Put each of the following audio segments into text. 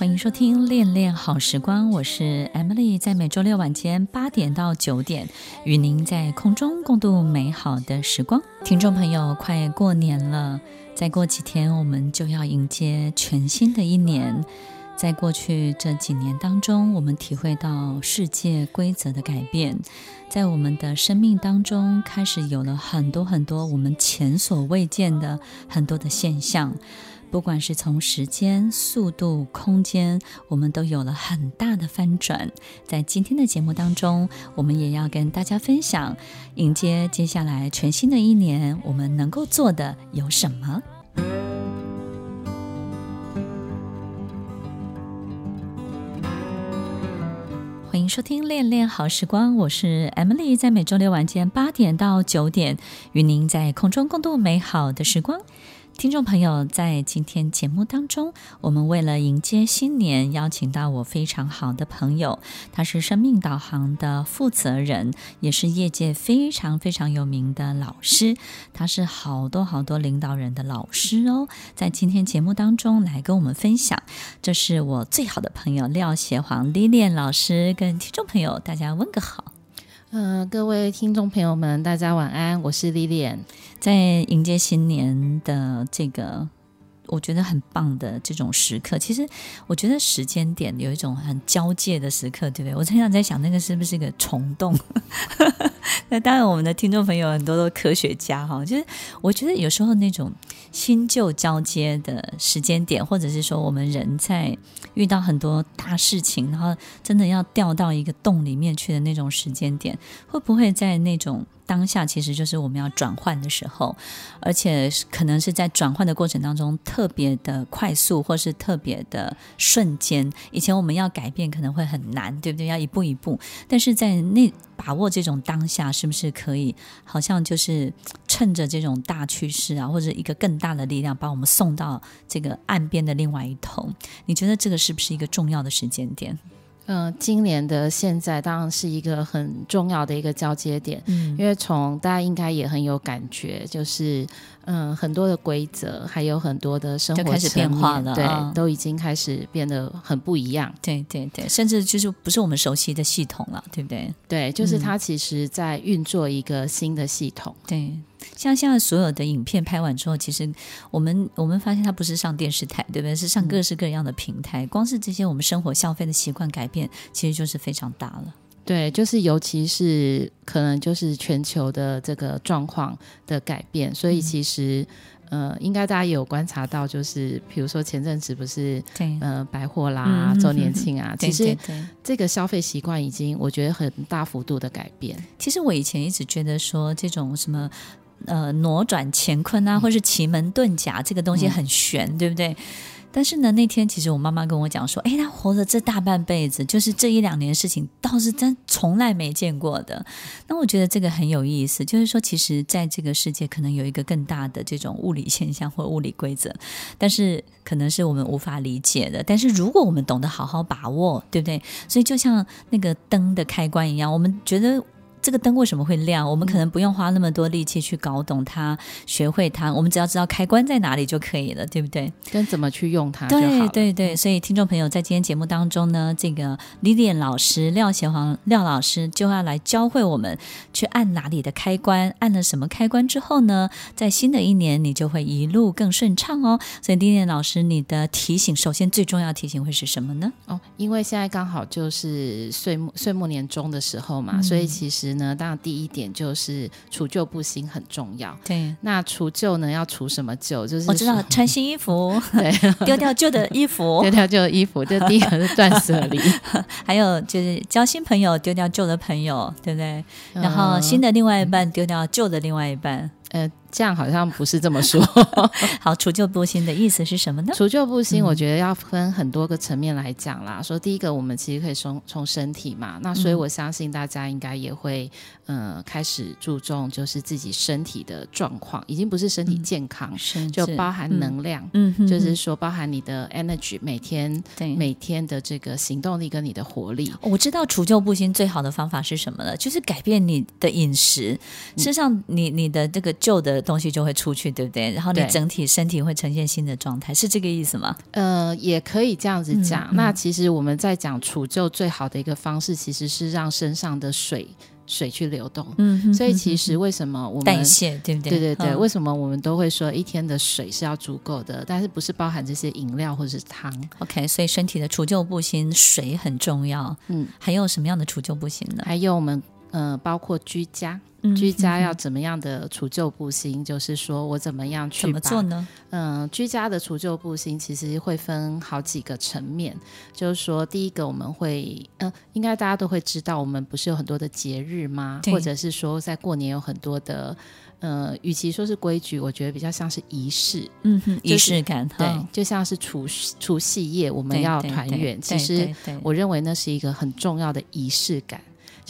欢迎收听《恋恋好时光》，我是 Emily，在每周六晚间八点到九点，与您在空中共度美好的时光。听众朋友，快过年了，再过几天我们就要迎接全新的一年。在过去这几年当中，我们体会到世界规则的改变，在我们的生命当中开始有了很多很多我们前所未见的很多的现象。不管是从时间、速度、空间，我们都有了很大的翻转。在今天的节目当中，我们也要跟大家分享，迎接接下来全新的一年，我们能够做的有什么？欢迎收听《恋恋好时光》，我是 Emily，在每周六晚间八点到九点，与您在空中共度美好的时光。听众朋友，在今天节目当中，我们为了迎接新年，邀请到我非常好的朋友，他是生命导航的负责人，也是业界非常非常有名的老师，他是好多好多领导人的老师哦。在今天节目当中来跟我们分享，这是我最好的朋友廖协煌 Lilian 老师，跟听众朋友大家问个好。呃，各位听众朋友们，大家晚安，我是丽莲。在迎接新年的这个，我觉得很棒的这种时刻，其实我觉得时间点有一种很交界的时刻，对不对？我常常在想，那个是不是一个虫洞？那当然，我们的听众朋友很多都科学家哈，就是我觉得有时候那种新旧交接的时间点，或者是说我们人在遇到很多大事情，然后真的要掉到一个洞里面去的那种时间点，会不会在那种当下，其实就是我们要转换的时候，而且可能是在转换的过程当中特别的快速，或是特别的瞬间。以前我们要改变可能会很难，对不对？要一步一步，但是在那。把握这种当下，是不是可以？好像就是趁着这种大趋势啊，或者一个更大的力量，把我们送到这个岸边的另外一头。你觉得这个是不是一个重要的时间点？嗯、呃，今年的现在当然是一个很重要的一个交接点，嗯，因为从大家应该也很有感觉，就是嗯、呃，很多的规则，还有很多的生活就开始变化了，对、哦，都已经开始变得很不一样，对对对，甚至就是不是我们熟悉的系统了，对不对？对，就是它其实在运作一个新的系统，嗯、对。像现在所有的影片拍完之后，其实我们我们发现它不是上电视台，对不对？是上各式各样的平台。光是这些我们生活消费的习惯改变，其实就是非常大了。对，就是尤其是可能就是全球的这个状况的改变，所以其实、嗯、呃，应该大家也有观察到，就是比如说前阵子不是对呃百货啦周、嗯、年庆啊，其实这个消费习惯已经我觉得很大幅度的改变。其实我以前一直觉得说这种什么。呃，挪转乾坤啊，或是奇门遁甲，这个东西很玄，嗯，对不对？但是呢，那天其实我妈妈跟我讲说，哎，她活了这大半辈子，就是这一两年事情，倒是真从来没见过的。那我觉得这个很有意思，就是说，其实在这个世界可能有一个更大的这种物理现象或物理规则，但是可能是我们无法理解的。但是如果我们懂得好好把握，对不对？所以就像那个灯的开关一样，我们觉得。这个灯为什么会亮？我们可能不用花那么多力气去搞懂它、学会它，我们只要知道开关在哪里就可以了，对不对？跟怎么去用它。对对对，所以听众朋友在今天节目当中呢，这个 Lilian 老师廖贤煌廖老师就要来教会我们去按哪里的开关，按了什么开关之后呢，在新的一年你就会一路更顺畅哦。所以 Lilian 老师，你的提醒，首先最重要的提醒会是什么呢？哦，因为现在刚好就是岁末岁末年终的时候嘛，嗯、所以其实。呢，当然第一点就是除旧布新很重要。对，那除旧呢，要除什么旧？就是我知道穿新衣服，对，丢掉旧的衣服，丢掉旧的衣服，这第一个是断舍离。还有就是交新朋友，丢掉旧的朋友，对不对？然后新的另外一半丢掉旧的另外一半。呃，这样好像不是这么说。好，除旧布新的意思是什么呢？除旧布新，我觉得要分很多个层面来讲啦。嗯、说第一个，我们其实可以从从身体嘛，那所以我相信大家应该也会呃开始注重就是自己身体的状况，已经不是身体健康，嗯、就包含能量，嗯，就是说包含你的 energy，每天对每天的这个行动力跟你的活力。我知道除旧布新最好的方法是什么了，就是改变你的饮食，事实上你你的这个旧的。东西就会出去，对不对？然后你整体身体会呈现新的状态，是这个意思吗？呃，也可以这样子讲。嗯、那其实我们在讲除旧最好的一个方式，其实是让身上的水水去流动。嗯所以其实为什么我们代谢，对不对？对对对，嗯、为什么我们都会说一天的水是要足够的？但是不是包含这些饮料或者是汤？OK，所以身体的除旧布新，水很重要。嗯，还有什么样的除旧布新呢？还有我们呃，包括居家。居家要怎么样的除旧布新？嗯、就是说我怎么样去怎么做呢？嗯、呃，居家的除旧布新其实会分好几个层面。就是说，第一个我们会，嗯、呃，应该大家都会知道，我们不是有很多的节日吗？或者是说，在过年有很多的，呃，与其说是规矩，我觉得比较像是仪式。嗯哼，仪式感，对，就像是除除夕夜我们要团圆，其实我认为那是一个很重要的仪式感。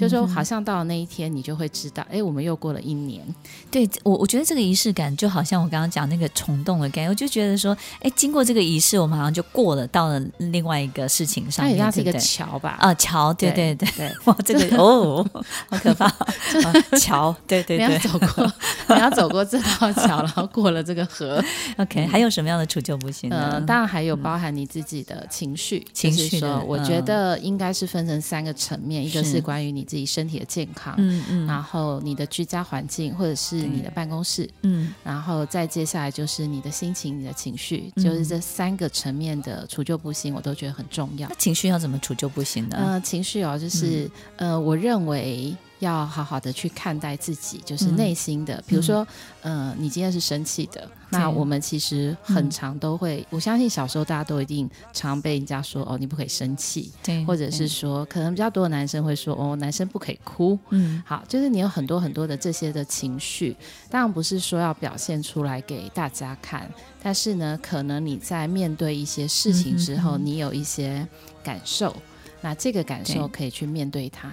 就是说，好像到了那一天，你就会知道，哎、嗯，我们又过了一年。对我，我觉得这个仪式感就好像我刚刚讲那个虫洞的概念，我就觉得说，哎，经过这个仪式，我们好像就过了，到了另外一个事情上面。它也是一个桥吧？啊，桥，对对对对。哇，这个 哦，好可怕！桥，对对对，你要走过，你要走过这道桥，然后过了这个河。OK，还有什么样的除旧不行呢？嗯，当然还有包含你自己的情绪，情绪说，我觉得应该是分成三个层面，一个是关于你。自己身体的健康，嗯嗯，然后你的居家环境或者是你的办公室，嗯，然后再接下来就是你的心情、你的情绪，嗯、就是这三个层面的除旧布新，我都觉得很重要。那情绪要怎么除旧布新呢？呃，情绪哦，就是、嗯、呃，我认为。要好好的去看待自己，就是内心的。嗯、比如说，嗯、呃，你今天是生气的，嗯、那我们其实很常都会，嗯、我相信小时候大家都一定常被人家说哦，你不可以生气，对，或者是说，可能比较多的男生会说哦，男生不可以哭，嗯，好，就是你有很多很多的这些的情绪，当然不是说要表现出来给大家看，但是呢，可能你在面对一些事情之后，嗯、你有一些感受，那这个感受可以去面对它。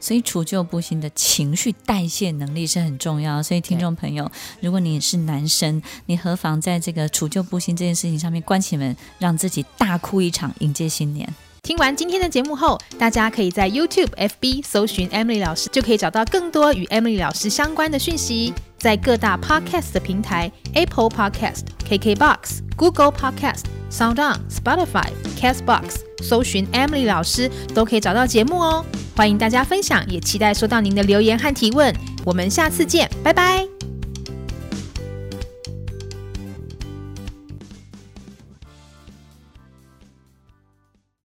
所以除旧布新的情绪代谢能力是很重要。所以听众朋友，如果你是男生，你何妨在这个除旧布新这件事情上面关起门，让自己大哭一场，迎接新年。听完今天的节目后，大家可以在 YouTube、FB 搜寻 Emily 老师，就可以找到更多与 Emily 老师相关的讯息。在各大 Podcast 的平台，Apple Podcast、KKBox、Google Podcast、SoundOn、Spotify、Castbox，搜寻 Emily 老师都可以找到节目哦。欢迎大家分享，也期待收到您的留言和提问。我们下次见，拜拜。